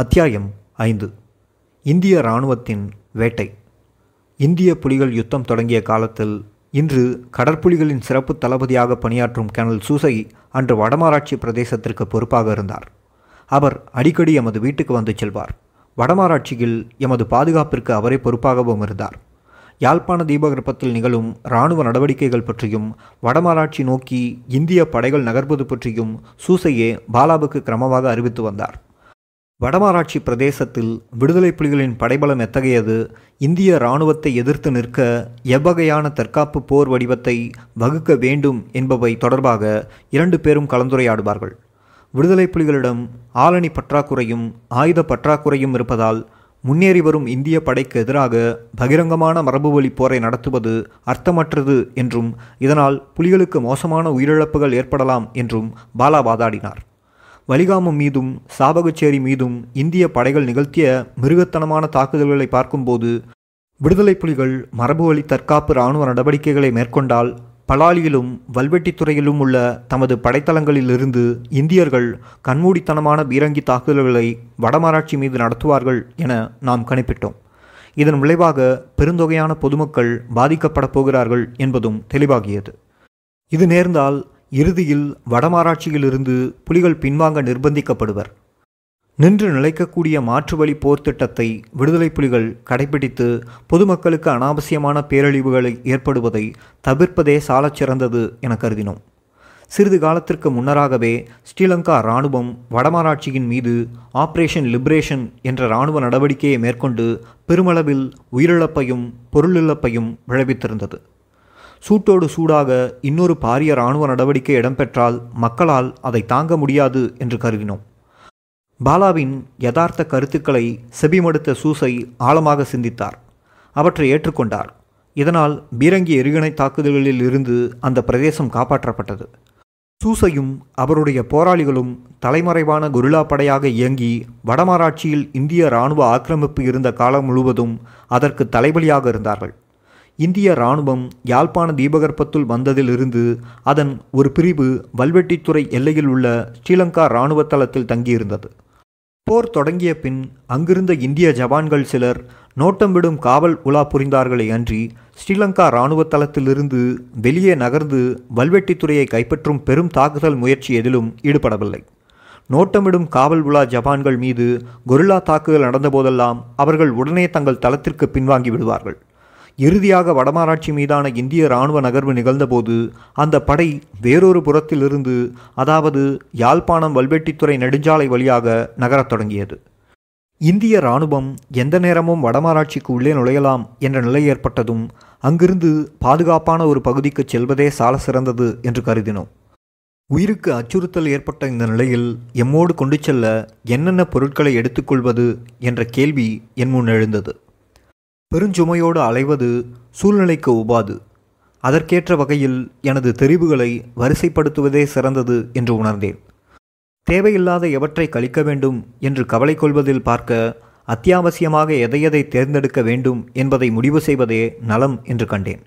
அத்தியாயம் ஐந்து. இந்திய இராணுவத்தின் வேட்டை. இந்திய புலிகள் யுத்தம் தொடங்கிய காலத்தில் இன்று கடற்புலிகளின் சிறப்பு தளபதியாக பணியாற்றும் கேனல் சூசை அன்று வடமாராட்சி பிரதேசத்திற்கு பொறுப்பாக இருந்தார். அவர் அடிக்கடி எமது வீட்டுக்கு வந்து செல்வார். வடமாராட்சியில் எமது பாதுகாப்பிற்கு அவரே பொறுப்பாகவும் இருந்தார். யாழ்ப்பாண தீபகற்பத்தில் நிகழும் இராணுவ நடவடிக்கைகள் பற்றியும் வடமாராட்சி நோக்கி இந்திய படைகள் நகர்வது பற்றியும் சூசையே பாலாவுக்கு கிரமமாக அறிவித்து வந்தார். வடமாராட்சி பிரதேசத்தில் விடுதலை புலிகளின் படைபலம் எத்தகையது? இந்திய இராணுவத்தை எதிர்த்து நிற்க எவ்வகையான தற்காப்பு போர் வடிவத்தை வகுக்க வேண்டும் என்பவை தொடர்பாக இரண்டு பேரும் கலந்துரையாடுவார்கள். விடுதலை புலிகளிடம் ஆளணி பற்றாக்குறையும் ஆயுத பற்றாக்குறையும் இருப்பதால் முன்னேறி வரும் இந்திய படைக்கு எதிராக பகிரங்கமான மரபுவழி போரை நடத்துவது அர்த்தமற்றது என்றும் இதனால் புலிகளுக்கு மோசமான உயிரிழப்புகள் ஏற்படலாம் என்றும் பாலா வாதாடினார். வலிகாமம் மீதும் சாபகச்சேரி மீதும் இந்திய படைகள் நிகழ்த்திய மிருகத்தனமான தாக்குதல்களை பார்க்கும்போது விடுதலை புலிகள் மரபுவழி தற்காப்பு இராணுவ நடவடிக்கைகளை மேற்கொண்டால் பலாலியிலும் வல்வெட்டித்துறையிலும் உள்ள தமது படைத்தளங்களிலிருந்து இந்தியர்கள் கண்மூடித்தனமான பீரங்கி தாக்குதல்களை வடமராட்சி மீது நடத்துவார்கள் என நாம் கணிப்பிட்டோம். இதன் விளைவாக பெருந்தொகையான பொதுமக்கள் பாதிக்கப்படப் போகிறார்கள் என்பதும் தெளிவாகியது. இது நேர்ந்தால் இறுதியில் வடமாராட்சியிலிருந்து புலிகள் பின்வாங்க நிர்பந்திக்கப்படுவர். நின்று நிலைக்கக்கூடிய மாற்று வழி போர் திட்டத்தை விடுதலை புலிகள் கடைபிடித்து பொதுமக்களுக்கு அனாவசியமான பேரழிவுகளை ஏற்படுவதை தவிர்ப்பதே சாலச் சிறந்தது என கருதினோம். சிறிது காலத்திற்கு முன்னராகவே ஸ்ரீலங்கா இராணுவம் வடமாராட்சியின் மீது ஆபரேஷன் லிபரேஷன் என்ற இராணுவ நடவடிக்கையை மேற்கொண்டு பெருமளவில் உயிரிழப்பையும் பொருளிழப்பையும் விளைவித்திருந்தது. சூட்டோடு சூடாக இன்னொரு பாரிய இராணுவ நடவடிக்கை இடம்பெற்றால் மக்களால் அதை தாங்க முடியாது என்று கருதினோம். பாலாவின் யதார்த்த கருத்துக்களை செபிமடுத்த சூசை ஆழமாக சிந்தித்தார். அவற்றை ஏற்றுக்கொண்டார். இதனால் பீரங்கி எரிகணை தாக்குதல்களில் இருந்து அந்த பிரதேசம் காப்பாற்றப்பட்டது. சூசையும் அவருடைய போராளிகளும் தலைமறைவான குருலா படையாக இயங்கி வடமராட்சியில் இந்திய இராணுவ ஆக்கிரமிப்பு இருந்த காலம் முழுவதும் அதற்கு தலைபலியாக இருந்தார்கள். இந்திய இராணுவம் யாழ்ப்பாண தீபகற்பத்துள் வந்ததிலிருந்து அதன் ஒரு பிரிவு வல்வெட்டித்துறை எல்லையில் உள்ள ஸ்ரீலங்கா இராணுவ தளத்தில் தங்கியிருந்தது. போர் தொடங்கிய பின் அங்கிருந்த இந்திய ஜவான்கள் சிலர் நோட்டம் விடும் காவல் உலா புரிந்தார்களே அன்றி ஸ்ரீலங்கா இராணுவ தளத்திலிருந்து வெளியே நகர்ந்து வல்வெட்டித்துறையை கைப்பற்றும் பெரும் தாக்குதல் முயற்சி எதிலும் ஈடுபடவில்லை. நோட்டமிடும் காவல் உலா ஜப்பான்கள் மீது கொரில்லா தாக்குதல் நடந்தபோதெல்லாம் அவர்கள் உடனே தங்கள் தளத்திற்கு பின்வாங்கி விடுவார்கள். இறுதியாக வடமராட்சி மீதான இந்திய இராணுவ நகர்வு நிகழ்ந்தபோது அந்த படை வேறொரு புறத்திலிருந்து அதாவது யாழ்ப்பாணம் வல்வெட்டித்துறை நெடுஞ்சாலை வழியாக நகரத் தொடங்கியது. இந்திய இராணுவம் எந்த நேரமும் வடமராட்சிக்கு உள்ளே நுழையலாம் என்ற நிலை ஏற்பட்டதும் அங்கிருந்து பாதுகாப்பான ஒரு பகுதிக்கு செல்வதே சால சிறந்தது என்று கருதினோம். உயிருக்கு அச்சுறுத்தல் ஏற்பட்ட இந்த நிலையில் எம்மோடு கொண்டு செல்ல என்னென்ன பொருட்களை எடுத்துக்கொள்வது என்ற கேள்வி என் முன் எழுந்தது. பெருஞ்சுமையோடு அலைவது சூழ்நிலைக்கு உபாது. அதற்கேற்ற வகையில் எனது தெரிவுகளை வரிசைப்படுத்துவதே சிறந்தது என்று உணர்ந்தேன். தேவையில்லாத எவற்றை கழிக்க வேண்டும் என்று கவலை கொள்வதில் பார்க்க அத்தியாவசியமாக எதையதை தேர்ந்தெடுக்க வேண்டும் என்பதை முடிவு செய்வதே நலம் என்று கண்டேன்.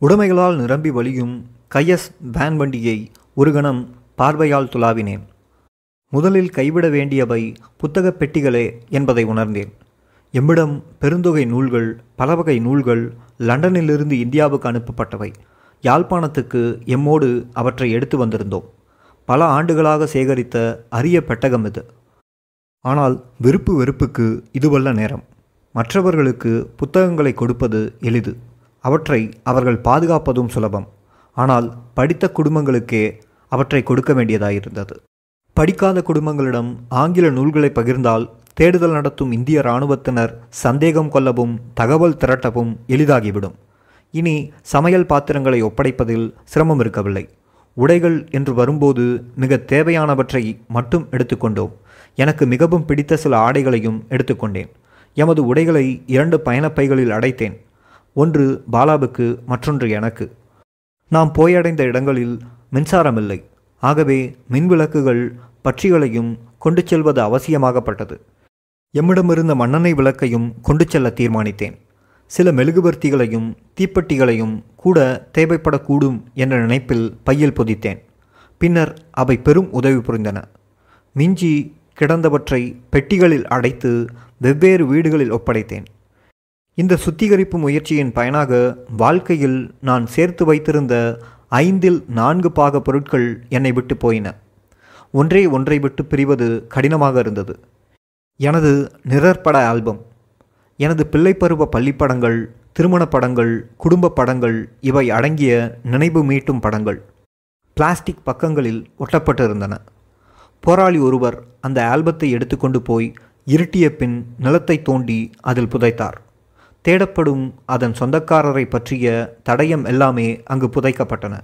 உடைமைகளால் நிரம்பி வழியும் கையஸ் வேன் வண்டியை ஒரு கணம் பார்வையால் துளாவினேன். முதலில் கைவிட வேண்டியவை புத்தகப் பெட்டிகளே என்பதை உணர்ந்தேன். எம்மிடம் பெருந்தொகை நூல்கள் பலவகை நூல்கள் லண்டனிலிருந்து இந்தியாவுக்கு அனுப்பப்பட்டவை. யாழ்ப்பாணத்துக்கு எம்மோடு அவற்றை எடுத்து வந்திருந்தோம். பல ஆண்டுகளாக சேகரித்த அரிய பெட்டகம் இது. ஆனால் வெறுப்பு வெறுப்புக்கு இதுவல்ல நேரம். மற்றவர்களுக்கு புத்தகங்களை கொடுப்பது எளிது. அவற்றை அவர்கள் பாதுகாப்பதும் சுலபம். ஆனால் படித்த குடும்பங்களுக்கே அவற்றை கொடுக்க வேண்டியதாயிருந்தது. படிக்காத குடும்பங்களிடம் ஆங்கில நூல்களை பகிர்ந்தால் தேடுதல் நடத்தும் இந்திய இராணுவத்தினர் சந்தேகம் கொள்ளவும் தகவல் திரட்டவும் எளிதாகிவிடும். இனி சமையல் பாத்திரங்களை ஒப்படைப்பதில் சிரமம் இருக்கவில்லை. உடைகள் என்று வரும்போது மிக தேவையானவற்றை மட்டும் எடுத்துக்கொண்டோம். எனக்கு மிகவும் பிடித்த சில ஆடைகளையும் எடுத்துக்கொண்டேன். எமது உடைகளை இரண்டு பயணப்பைகளில் அடைத்தேன். ஒன்று பாலாவுக்கு மற்றொன்று எனக்கு. நாம் போயடைந்த இடங்களில் மின்சாரமில்லை. ஆகவே மின்விளக்குகள் பட்சிகளையும் கொண்டு செல்வது அவசியமாகப்பட்டது. எம்மிடமிருந்த மண்ணெண்ணெய் விளக்கையும் கொண்டு செல்ல தீர்மானித்தேன். சில மெழுகுவர்த்திகளையும் தீப்பெட்டிகளையும் கூட தேவைப்படக்கூடும் என்ற நினைப்பில் பையில் பொதித்தேன். பின்னர் அவை பெரும் உதவி புரிந்தன. மிஞ்சி கிடந்தவற்றை பெட்டிகளில் அடைத்து வெவ்வேறு வீடுகளில் ஒப்படைத்தேன். இந்த சுத்திகரிப்பு முயற்சியின் பயனாக வாழ்க்கையில் நான் சேர்த்து வைத்திருந்த ஐந்தில் நான்கு பாக பொருட்கள் என்னை விட்டு போயின. ஒன்றே ஒன்றை விட்டு பிரிவது கடினமாக இருந்தது. எனது நிரற்பட ஆல்பம் எனது பிள்ளைப்பருவ பள்ளிப்படங்கள் திருமணப் படங்கள் குடும்ப படங்கள் இவை அடங்கிய நினைவு மீட்டும் படங்கள். பிளாஸ்டிக் பக்கங்களில் ஒட்டப்பட்டிருந்தன. போராளி ஒருவர் அந்த ஆல்பத்தை எடுத்துக்கொண்டு போய் இருட்டிய பின் நிலத்தை தோண்டி அதில் புதைத்தார். தேடப்படும் அதன் சொந்தக்காரரை பற்றிய தடயம் எல்லாமே அங்கு புதைக்கப்பட்டன.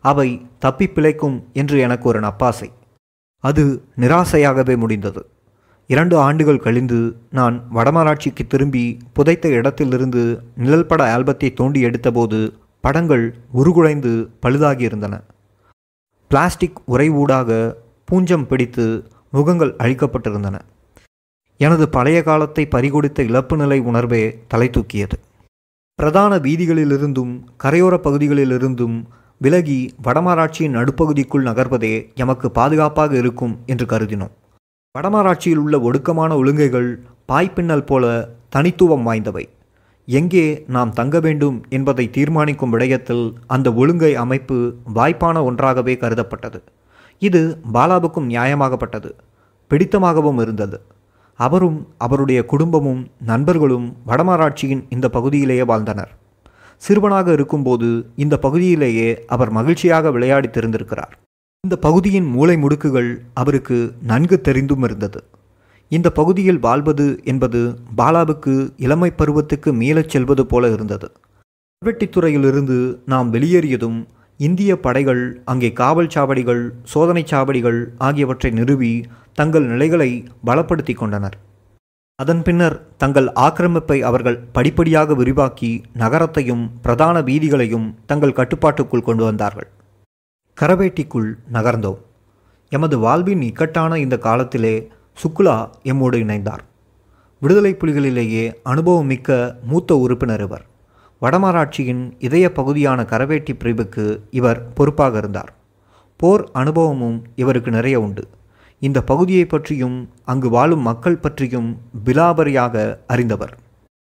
அவை தப்பி பிழைக்கும் என்று எனக்கு ஒரு நப்பாசை. அது நிராசையாகவே முடிந்தது. இரண்டு ஆண்டுகள் கழிந்து நான் வடமராட்சிக்கு திரும்பி புதைத்த இடத்திலிருந்து நிழல்பட ஆல்பத்தை தோண்டி எடுத்தபோது படங்கள் உருகுலைந்து பழுதாகியிருந்தன. பிளாஸ்டிக் உறைவூடாக பூஞ்சம் பிடித்து முகங்கள் அழிக்கப்பட்டிருந்தன. எனது பழைய காலத்தை பறிகொடுத்த இழப்பு நிலை உணர்வே தலை தூக்கியது. பிரதான வீதிகளிலிருந்தும் கரையோர பகுதிகளிலிருந்தும் விலகி வடமராட்சியின் நடுப்பகுதிக்குள் நகர்வதே எமக்கு பாதுகாப்பாக இருக்கும் என்று கருதினோம். வடமராட்சியில் உள்ள ஒடுக்கமான ஒழுங்கைகள் பாய்ப்பின்னல் போல தனித்துவம் வாய்ந்தவை. எங்கே நாம் தங்க வேண்டும் என்பதை தீர்மானிக்கும் விடயத்தில் அந்த ஒழுங்கை அமைப்பு வாய்ப்பான ஒன்றாகவே கருதப்பட்டது. இது பாலாவுக்கும் நியாயமாகப்பட்டது பிடித்தமாகவும் இருந்தது. அவரும் அவருடைய குடும்பமும் நண்பர்களும் வடமராட்சியின் இந்த பகுதியிலேயே வாழ்ந்தனர். சிறுவனாக இருக்கும்போது இந்த பகுதியிலேயே அவர் மகிழ்ச்சியாக விளையாடி தெரிந்திருக்கிறார். இந்த பகுதியின் மூளை முடுக்குகள் அவருக்கு நன்கு தெரிந்தும் இருந்தது. இந்த பகுதியில் வாழ்வது என்பது பாலாவுக்கு இளமை பருவத்துக்கு மீளச் செல்வது போல இருந்தது. கல்வெட்டித்துறையிலிருந்து நாம் வெளியேறியதும் இந்திய படைகள் அங்கே காவல் சாவடிகள் சோதனை சாவடிகள் ஆகியவற்றை நிறுவி தங்கள் நிலைகளை பலப்படுத்தி கொண்டனர். அதன் பின்னர் தங்கள் ஆக்கிரமிப்பை அவர்கள் படிப்படியாக விரிவாக்கி நகரத்தையும் பிரதான வீதிகளையும் தங்கள் கட்டுப்பாட்டுக்குள் கொண்டு வந்தார்கள். கரவேட்டிக்குள் நகர்ந்தோம். எமது வாழ்வின் இக்கட்டான இந்த காலத்திலே சுக்லா எம்மோடு இணைந்தார். விடுதலை புலிகளிலேயே அனுபவம் மிக்க மூத்த உறுப்பினர் இவர். வடமராட்சியின் இதய பகுதியான கரவேட்டி பிரிவுக்கு இவர் பொறுப்பாக இருந்தார். போர் அனுபவமும் இவருக்கு நிறைய உண்டு. இந்த பகுதியை பற்றியும் அங்கு வாழும் மக்கள் பற்றியும் விலாபரியாக அறிந்தவர்.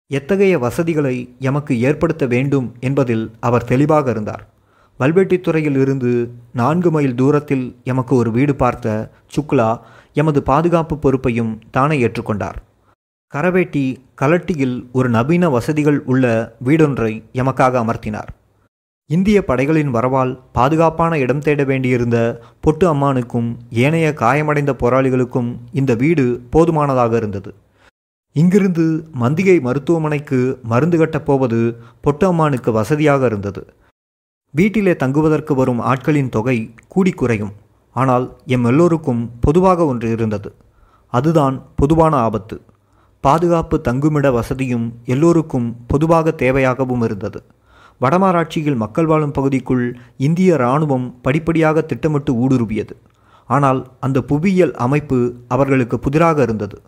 எத்தகைய வசதிகளை எமக்கு ஏற்படுத்த வேண்டும் என்பதில் அவர் தெளிவாக இருந்தார். வல்வெட்டித்துறையில் இருந்து நான்கு மைல் தூரத்தில் எமக்கு ஒரு வீடு பார்த்த சுக்லா எமது பாதுகாப்பு பொறுப்பையும் தானே ஏற்றுக்கொண்டார். கரவேட்டி கலட்டியில் ஒரு நவீன வசதிகள் உள்ள வீடொன்றை எமக்காக அமர்த்தினார். இந்திய படைகளின் வரவால் பாதுகாப்பான இடம் தேட வேண்டியிருந்த பொட்டு அம்மானுக்கும் ஏனைய காயமடைந்த போராளிகளுக்கும் இந்த வீடு போதுமானதாக இருந்தது. இங்கிருந்து மந்திகை மருத்துவமனைக்கு மருந்து கட்டப் போவது பொட்டு அம்மானுக்கு வசதியாக இருந்தது. வீட்டிலே தங்குவதற்கு வரும் ஆட்களின் தொகை கூடி குறையும். ஆனால் எம் எல்லோருக்கும் பொதுவாக ஒன்று இருந்தது. அதுதான் பொதுவான ஆபத்து. பாதுகாப்பு தங்குமிட வசதியும் எல்லோருக்கும் பொதுவாக தேவையாகவும் இருந்தது. வடமாராட்சியில் மக்கள் வாழும் பகுதிக்குள் இந்திய இராணுவம் படிப்படியாக திட்டமிட்டு ஊடுருவியது. ஆனால் அந்த புவியியல் அமைப்பு அவர்களுக்கு புதிராக இருந்தது.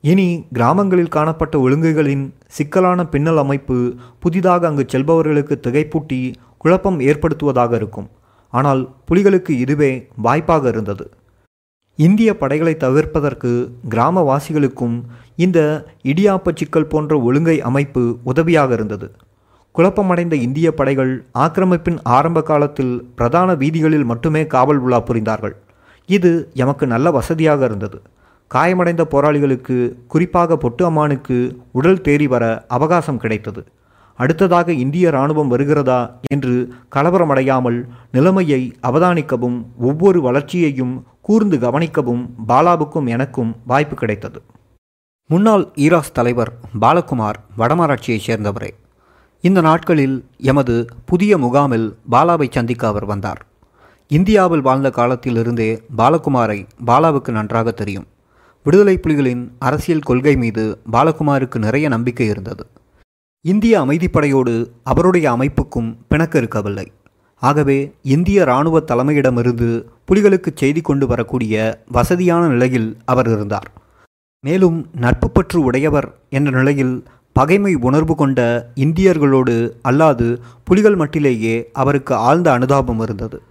இனி கிராமங்களில் காணப்பட்ட ஒழுங்குகளின் சிக்கலான பின்னல் அமைப்பு புதிதாக அங்கு செல்பவர்களுக்கு திகைப்பூட்டி குழப்பம் ஏற்படுத்துவதாக இருக்கும். ஆனால் புலிகளுக்கு இதுவே வாய்ப்பாக இருந்தது. இந்திய படைகளை தவிர்ப்பதற்கு கிராமவாசிகளுக்கும் இந்த இடியாப்ப சிக்கல் போன்ற ஒழுங்கை அமைப்பு உதவியாக இருந்தது. குழப்பமடைந்த இந்திய படைகள் ஆக்கிரமிப்பின் ஆரம்ப காலத்தில் பிரதான வீதிகளில் மட்டுமே காவல் உலா புரிந்தார்கள். இது எமக்கு நல்ல வசதியாக இருந்தது. காயமடைந்த போராளிகளுக்கு குறிப்பாக பொட்டு அம்மானுக்கு உடல் தேறி வர அவகாசம் கிடைத்தது. அடுத்ததாக இந்திய இராணுவம் வருகிறதா என்று கலவரமடையாமல் நிலைமையை அவதானிக்கவும் ஒவ்வொரு வளர்ச்சியையும் கூர்ந்து கவனிக்கவும் பாலாவுக்கும் எனக்கும் வாய்ப்பு கிடைத்தது. முன்னாள் ஈராஸ் தலைவர் பாலகுமார் வடமராட்சியைச் சேர்ந்தவரே. இந்த நாட்களில் எமது புதிய முகாமில் பாலாவை சந்திக்க அவர் வந்தார். இந்தியாவில் வாழ்ந்த காலத்திலிருந்தே பாலகுமாரை பாலாவுக்கு நன்றாக தெரியும். விடுதலை புலிகளின் அரசியல் கொள்கை மீது பாலகுமாருக்கு நிறைய நம்பிக்கை இருந்தது. இந்திய அமைதிப்படையோடு அவருடைய அமைப்புக்கும் பிணக்கு இருக்கவில்லை ஆகவே இந்திய இராணுவ தலைமையிடமிருந்து புலிகளுக்கு செய்தி கொண்டு வரக்கூடிய வசதியான நிலையில் அவர் இருந்தார். மேலும் நட்பு பற்று உடையவர் என்ற நிலையில் பகைமை உணர்வு கொண்ட இந்தியர்களோடு அல்லாது புலிகள் மட்டிலேயே அவருக்கு ஆழ்ந்த அனுதாபம் இருந்தது.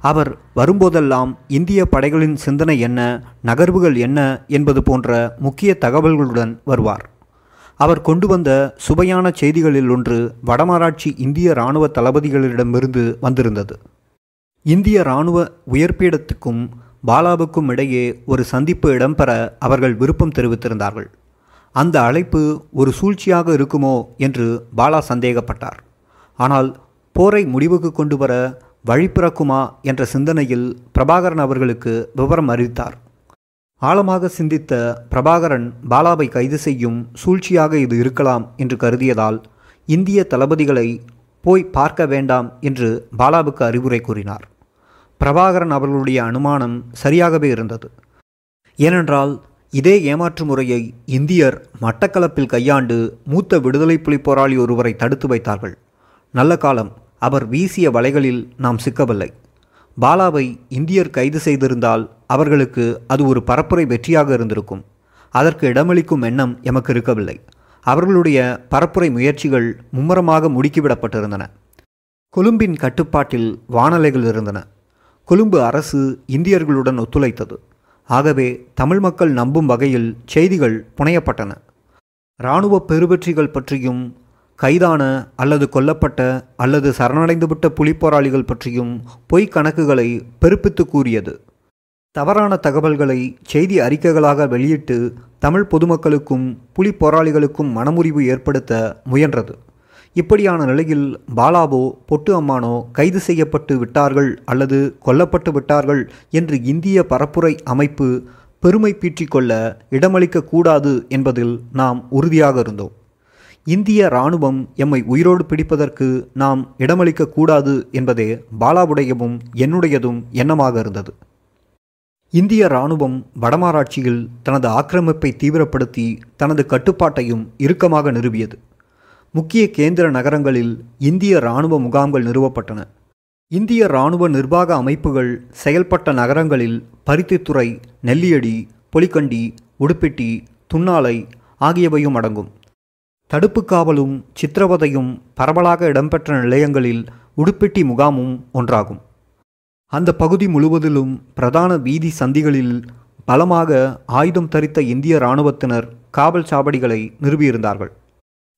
அவர் வரும்போதெல்லாம் இந்திய படைகளின் சிந்தனை என்ன நகர்வுகள் என்ன என்பது போன்ற முக்கிய தகவல்களுடன் வருவார். அவர் கொண்டு வந்த சுவையான செய்திகளில் ஒன்று வடமராட்சி இந்திய இராணுவ தளபதிகளிடமிருந்து வந்திருந்தது. இந்திய இராணுவ உயர்பீடத்துக்கும் பாலாவுக்கும் இடையே ஒரு சந்திப்பு இடம்பெற அவர்கள் விருப்பம் தெரிவித்திருந்தார்கள். அந்த அழைப்பு ஒரு சூழ்ச்சியாக இருக்குமோ என்று பாலா சந்தேகப்பட்டார். ஆனால் போரை முடிவுக்கு கொண்டு வர வழி பிறக்குமா என்ற சிந்தனையில் பிரபாகரன் அவர்களுக்கு விவரம் அறிவித்தார். ஆழமாக சிந்தித்த பிரபாகரன் பாலாவை கைது செய்யும் சூழ்ச்சியாக இது இருக்கலாம் என்று கருதியதால் இந்திய தளபதிகளை போய் பார்க்க வேண்டாம் என்று பாலாவுக்கு அறிவுரை கூறினார். பிரபாகரன் அவர்களுடைய அனுமானம் சரியாகவே இருந்தது. ஏனென்றால் இதே ஏமாற்று முறையை இந்தியர் மட்டக்களப்பில் கையாண்டு மூத்த விடுதலை புலி போராளி ஒருவரை தடுத்து வைத்தார்கள். நல்ல காலம் அவர் வீசிய வலைகளில் நாம் சிக்கவில்லை. பாலாவை இந்தியர் கைது செய்திருந்தால் அவர்களுக்கு அது ஒரு பரப்புரை வெற்றியாக இருந்திருக்கும். அதற்கு இடமளிக்கும் எண்ணம் எமக்கு இருக்கவில்லை. அவர்களுடைய பரப்புரை முயற்சிகள் மும்முரமாக முடுக்கிவிடப்பட்டிருந்தன. கொழும்பின் கட்டுப்பாட்டில் வானலைகள் இருந்தன. கொழும்பு அரசு இந்தியர்களுடன் ஒத்துழைத்தது. ஆகவே தமிழ் மக்கள் நம்பும் வகையில் செய்திகள் புனையப்பட்டன. இராணுவ பெருவெற்றிகள் பற்றியும் கைதான அல்லது கொல்லப்பட்ட அல்லது சரணடைந்துவிட்ட புலிப்போராளிகள் பற்றியும் பொய்க் கணக்குகளை பெருப்பித்து கூறியது. தவறான தகவல்களை செய்தி அறிக்கைகளாக வெளியிட்டு தமிழ் பொதுமக்களுக்கும் புலி போராளிகளுக்கும் மனமுறிவு ஏற்படுத்த முயன்றது. இப்படியான நிலையில் பாலாவோ பொட்டு அம்மானோ கைது செய்யப்பட்டு விட்டார்கள் அல்லது கொல்லப்பட்டு விட்டார்கள் என்று இந்திய பரப்புரை அமைப்பு பெருமை பீற்றிக்கொள்ள இடமளிக்கக்கூடாது என்பதில் நாம் உறுதியாக இருந்தோம். இந்திய இராணுவம் எம்மை உயிரோடு பிடிப்பதற்கு நாம் இடமளிக்க கூடாது என்பதே பாலாவுடையவும் என்னுடையதும் எண்ணமாக இருந்தது. இந்திய இராணுவம் வடமாராட்சியில் தனது ஆக்கிரமிப்பை தீவிரப்படுத்தி தனது கட்டுப்பாட்டையும் இறுக்கமாக நிறுவியது. முக்கிய கேந்திர நகரங்களில் இந்திய இராணுவ முகாம்கள் நிறுவப்பட்டன. இந்திய இராணுவ நிர்வாக அமைப்புகள் செயல்பட்ட நகரங்களில் பருத்தித்துறை நெல்லியடி பொலிக்கண்டி உடுப்பிட்டி துன்னாலை ஆகியவையும் அடங்கும். தடுப்பு காவலும் சித்திரவதையும் பரவலாக இடம்பெற்ற நிலையங்களில் உடுப்பெட்டி முகாமும் ஒன்றாகும். அந்த பகுதி முழுவதிலும் பிரதான வீதி சந்திகளில் பலமாக ஆயுதம் தரித்த இந்திய இராணுவத்தினர் காவல் சாவடிகளை நிறுவியிருந்தார்கள்.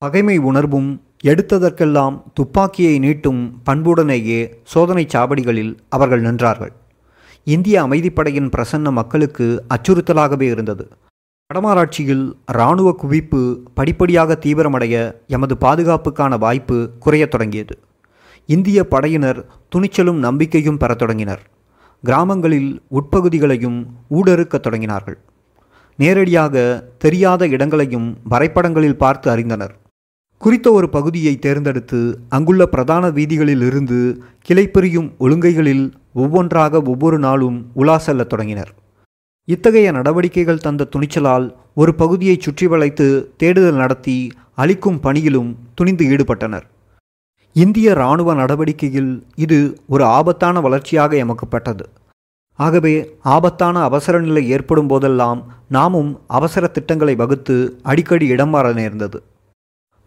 பகைமை உணர்வும் எடுத்ததற்கெல்லாம் துப்பாக்கியை நீட்டும் பண்புடனேயே சோதனை சாவடிகளில் அவர்கள் நின்றார்கள். இந்திய அமைதிப்படையின் பிரசன்ன மக்களுக்கு அச்சுறுத்தலாகவே இருந்தது. வடமாராட்சியில் இராணுவ குவிப்பு படிப்படியாக தீவிரமடைய எமது பாதுகாப்புக்கான வாய்ப்பு குறையத் தொடங்கியது. இந்திய படையினர் துணிச்சலும் நம்பிக்கையும் பெறத் தொடங்கினர். கிராமங்களில் உட்பகுதிகளையும் ஊடறுக்கத் தொடங்கினார்கள். நேரடியாக தெரியாத இடங்களையும் வரைபடங்களில் பார்த்து அறிந்தனர். குறித்த ஒரு பகுதியை தேர்ந்தெடுத்து அங்குள்ள பிரதான வீதிகளில் இருந்து கிளைப்பிரியும் ஒழுங்கைகளில் ஒவ்வொன்றாக ஒவ்வொரு நாளும் உலா செல்லத் தொடங்கினர். இத்தகைய நடவடிக்கைகள் தந்த துணிச்சலால் ஒரு பகுதியை சுற்றி வளைத்து தேடுதல் நடத்தி அழிக்கும் பணியிலும் துணிந்து ஈடுபட்டனர். இந்திய இராணுவ நடவடிக்கையில் இது ஒரு ஆபத்தான வளர்ச்சியாக எமக்கப்பட்டது. ஆகவே ஆபத்தான அவசர நிலை ஏற்படும் போதெல்லாம் நாமும் அவசர திட்டங்களை வகுத்து அடிக்கடி இடம் மாற நேர்ந்தது.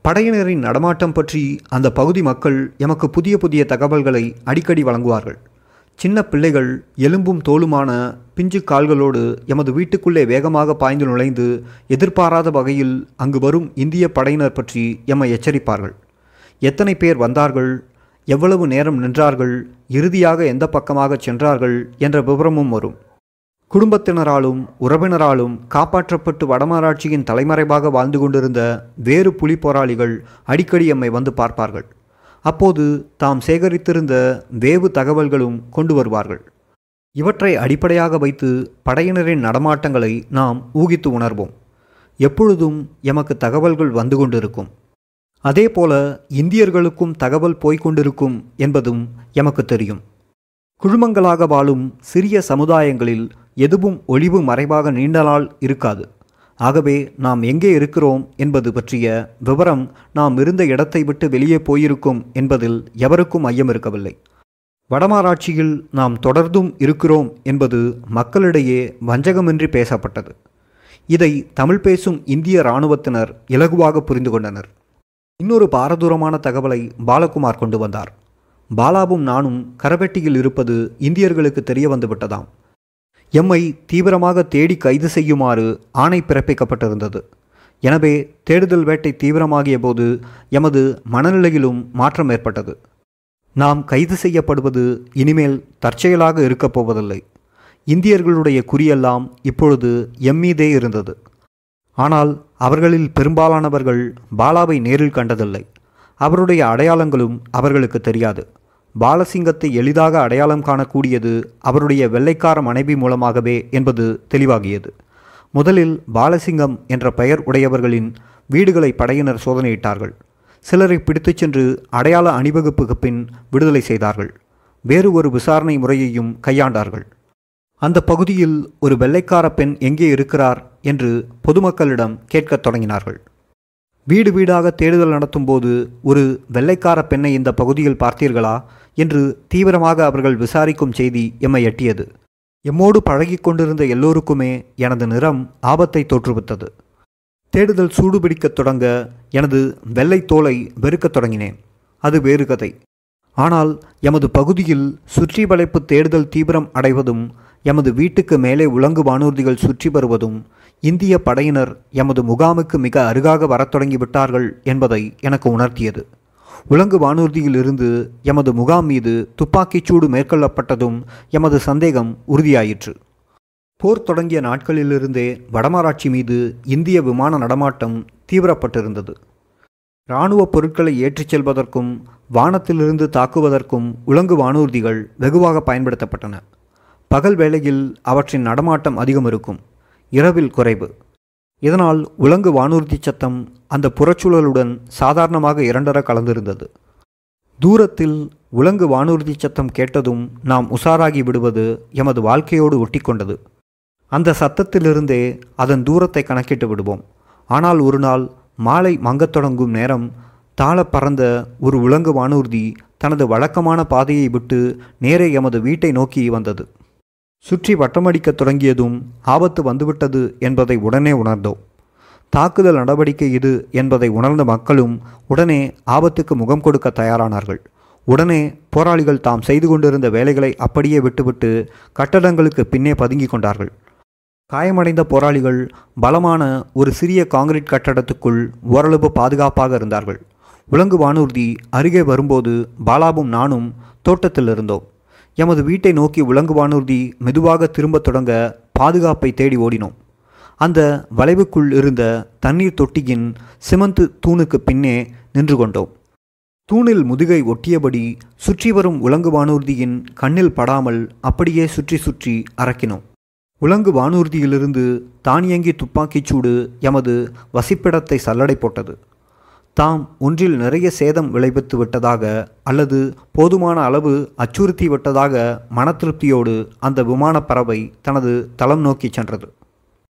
படையினரின் நடமாட்டம் பற்றி அந்த பகுதி மக்கள் எமக்கு புதிய புதிய தகவல்களை அடிக்கடி வழங்குவார்கள். சின்ன பிள்ளைகள் எலும்பும் தோலுமான பிஞ்சு கால்களோடு எமது வீட்டுக்குள்ளே வேகமாக பாய்ந்து நுழைந்து எதிர்பாராத வகையில் அங்கு வரும் இந்திய படையினர் பற்றி எம்மை எச்சரிப்பார்கள். எத்தனை பேர் வந்தார்கள்? எவ்வளவு நேரம் நின்றார்கள்? இறுதியாக எந்த பக்கமாக சென்றார்கள்? என்ற விவரமும் வரும். குடும்பத்தினராலும் உறவினராலும் காப்பாற்றப்பட்டு வடமராட்சியின் தலைமறைவாக வாழ்ந்து கொண்டிருந்த வேறு புலி போராளிகள் அடிக்கடி எம்மை வந்து பார்ப்பார்கள். அப்போது தாம் சேகரித்திருந்த வேவு தகவல்களும் கொண்டு வருவார்கள். இவற்றை அடிப்படையாக வைத்து படையினரின் நடமாட்டங்களை நாம் ஊகித்து உணர்வோம். எப்பொழுதும் எமக்கு தகவல்கள் வந்து கொண்டிருக்கும். அதேபோல இந்தியர்களுக்கும் தகவல் போய்கொண்டிருக்கும் என்பதும் எமக்கு தெரியும். குழுமங்களாக வாழும் சிறிய சமுதாயங்களில் எதுவும் ஒளிவு மறைவாக நீண்ட நாள் இருக்காது. ஆகவே நாம் எங்கே இருக்கிறோம் என்பது பற்றிய விவரம் நாம் இருந்த இடத்தை விட்டு வெளியே போயிருக்கும் என்பதில் எவருக்கும் ஐயம் இருக்கவில்லை வடமாராட்சியில் நாம் தொடர்ந்தும் இருக்கிறோம் என்பது மக்களிடையே வஞ்சகமின்றி பேசப்பட்டது. இதை தமிழ் பேசும் இந்திய இராணுவத்தினர் இலகுவாக புரிந்து கொண்டனர். இன்னொரு பாரதூரமான தகவலை பாலகுமார் கொண்டு வந்தார். பாலாவும் நானும் கரவெட்டியில் இருப்பது இந்தியர்களுக்கு தெரிய வந்துவிட்டதாம் எம்மை தீவிரமாக தேடி கைது செய்யுமாறு ஆணை பிறப்பிக்கப்பட்டிருந்தது. எனவே தேடுதல் வேட்டை தீவிரமாகிய போது எமது மனநிலையிலும் மாற்றம் ஏற்பட்டது. நாம் கைது செய்யப்படுவது இனிமேல் தற்செயலாக இருக்கப் போவதில்லை. இந்தியர்களுடைய குறியெல்லாம் இப்பொழுது எம்மீதே இருந்தது. ஆனால் அவர்களில் பெரும்பாலானவர்கள் பாலாவை நேரில் கண்டதில்லை. அவருடைய அடையாளங்களும் அவர்களுக்கு தெரியாது. பாலசிங்கத்தை எளிதாக அடையாளம் காணக்கூடியது அவருடைய வெள்ளைக்கார மனைவி மூலமாகவே என்பது தெளிவாகியது. முதலில் பாலசிங்கம் என்ற பெயர் உடையவர்களின் வீடுகளை படையினர் சோதனையிட்டார்கள். சிலரை பிடித்துச் சென்று அடையாள அணிவகுப்புக்கு பின் விடுதலை செய்தார்கள். வேறு ஒரு விசாரணை முறையையும் கையாண்டார்கள். அந்த பகுதியில் ஒரு வெள்ளைக்கார பெண் எங்கே இருக்கிறார் என்று பொதுமக்களிடம் கேட்கத் தொடங்கினார்கள். வீடு வீடாக தேடுதல் நடத்தும்போது ஒரு வெள்ளைக்கார பெண்ணை இந்த பகுதியில் பார்த்தீர்களா என்று தீவிரமாக அவர்கள் விசாரிக்கும் செய்தி எம்மை எட்டியது. எம்மோடு பழகிக் கொண்டிருந்த எல்லோருக்குமே எனது நிறம் ஆபத்தை தோற்றுவித்தது. தேடுதல் சூடுபிடிக்கத் தொடங்க எனது வெள்ளை தோலை வெறுக்கத் தொடங்கினேன். அது வேறு கதை. ஆனால் எமது பகுதியில் சுற்றி வளைப்பு தேடுதல் தீவிரம் அடைவதும் எமது வீட்டுக்கு மேலே உலங்கு வானூர்திகள் சுற்றி வருவதும் இந்திய படையினர் எமது முகாமுக்கு மிக அருகாக வரத் தொடங்கிவிட்டார்கள் என்பதை எனக்கு உணர்த்தியது. உலங்கு வானூர்தியில் இருந்து எமது முகாம் மீது துப்பாக்கிச் சூடு மேற்கொள்ளப்பட்டதும் எமது சந்தேகம் உறுதியாயிற்று. போர் தொடங்கிய நாட்களிலிருந்தே வடமராட்சி மீது இந்திய விமான நடமாட்டம் தீவிரப்பட்டிருந்தது. இராணுவ பொருட்களை ஏற்றிச் செல்வதற்கும் வானத்திலிருந்து தாக்குவதற்கும் உலங்கு வானூர்திகள் வெகுவாக பயன்படுத்தப்பட்டன. பகல் வேளையில் அவற்றின் நடமாட்டம் அதிகம் இருக்கும். இரவில் குறைவு. இதனால் உலங்கு வானூர்தி சத்தம் அந்த புறச்சூழலுடன் சாதாரணமாக இரண்டர கலந்திருந்தது. தூரத்தில் உலங்கு வானூர்தி சத்தம் கேட்டதும் நாம் உசாராகி விடுவது எமது வாழ்க்கையோடு ஒட்டிக்கொண்டது. அந்த சத்தத்திலிருந்தே அதன் தூரத்தை கணக்கிட்டு விடுவோம். ஆனால் ஒரு நாள் மாலை மங்கத் தொடங்கும் நேரம் தாள பறந்த ஒரு உலங்கு வானூர்தி தனது வழக்கமான பாதையை விட்டு நேரே எமது வீட்டை நோக்கி வந்தது. சுற்றி வட்டமடிக்கத் தொடங்கியதும் ஆபத்து வந்துவிட்டது என்பதை உடனே உணர்ந்தோம். தாக்குதல் நடவடிக்கை இது என்பதை உணர்ந்த மக்களும் உடனே ஆபத்துக்கு முகம் கொடுக்க தயாரானார்கள். உடனே போராளிகள் தாம் செய்து கொண்டிருந்த வேலைகளை அப்படியே விட்டுவிட்டு கட்டடங்களுக்கு பின்னே பதுங்கிக் கொண்டார்கள். காயமடைந்த போராளிகள் பலமான ஒரு சிறிய காங்கிரீட் கட்டடத்துக்குள் ஓரளவு பாதுகாப்பாக இருந்தார்கள். உலங்கு வானூர்தி அருகே வரும்போது பாலாவும் நானும் தோட்டத்தில் இருந்தோம். எமது வீட்டை நோக்கி உலங்கு வானூர்தி மெதுவாக திரும்பத் தொடங்க பாதுகாப்பை தேடி ஓடினோம். அந்த வளைவுக்குள் இருந்த தண்ணீர் தொட்டியின் சிமந்து தூணுக்கு பின்னே நின்று கொண்டோம். தூணில் முதுகை ஒட்டியபடி சுற்றி வரும் உலங்கு வானூர்தியின் கண்ணில் படாமல் அப்படியே சுற்றி சுற்றி அரக்கினோம் உலங்கு வானூர்தியிலிருந்து தானியங்கி துப்பாக்கிச் சூடு எமது வசிப்பிடத்தை சல்லடை போட்டது. தாம் ஒன்றில் நிறைய சேதம் விளைவித்து விட்டதாக அல்லது போதுமான அளவு அச்சுறுத்தி விட்டதாக மன திருப்தியோடு அந்த விமானப் பறவை தனது தளம் நோக்கி சென்றது.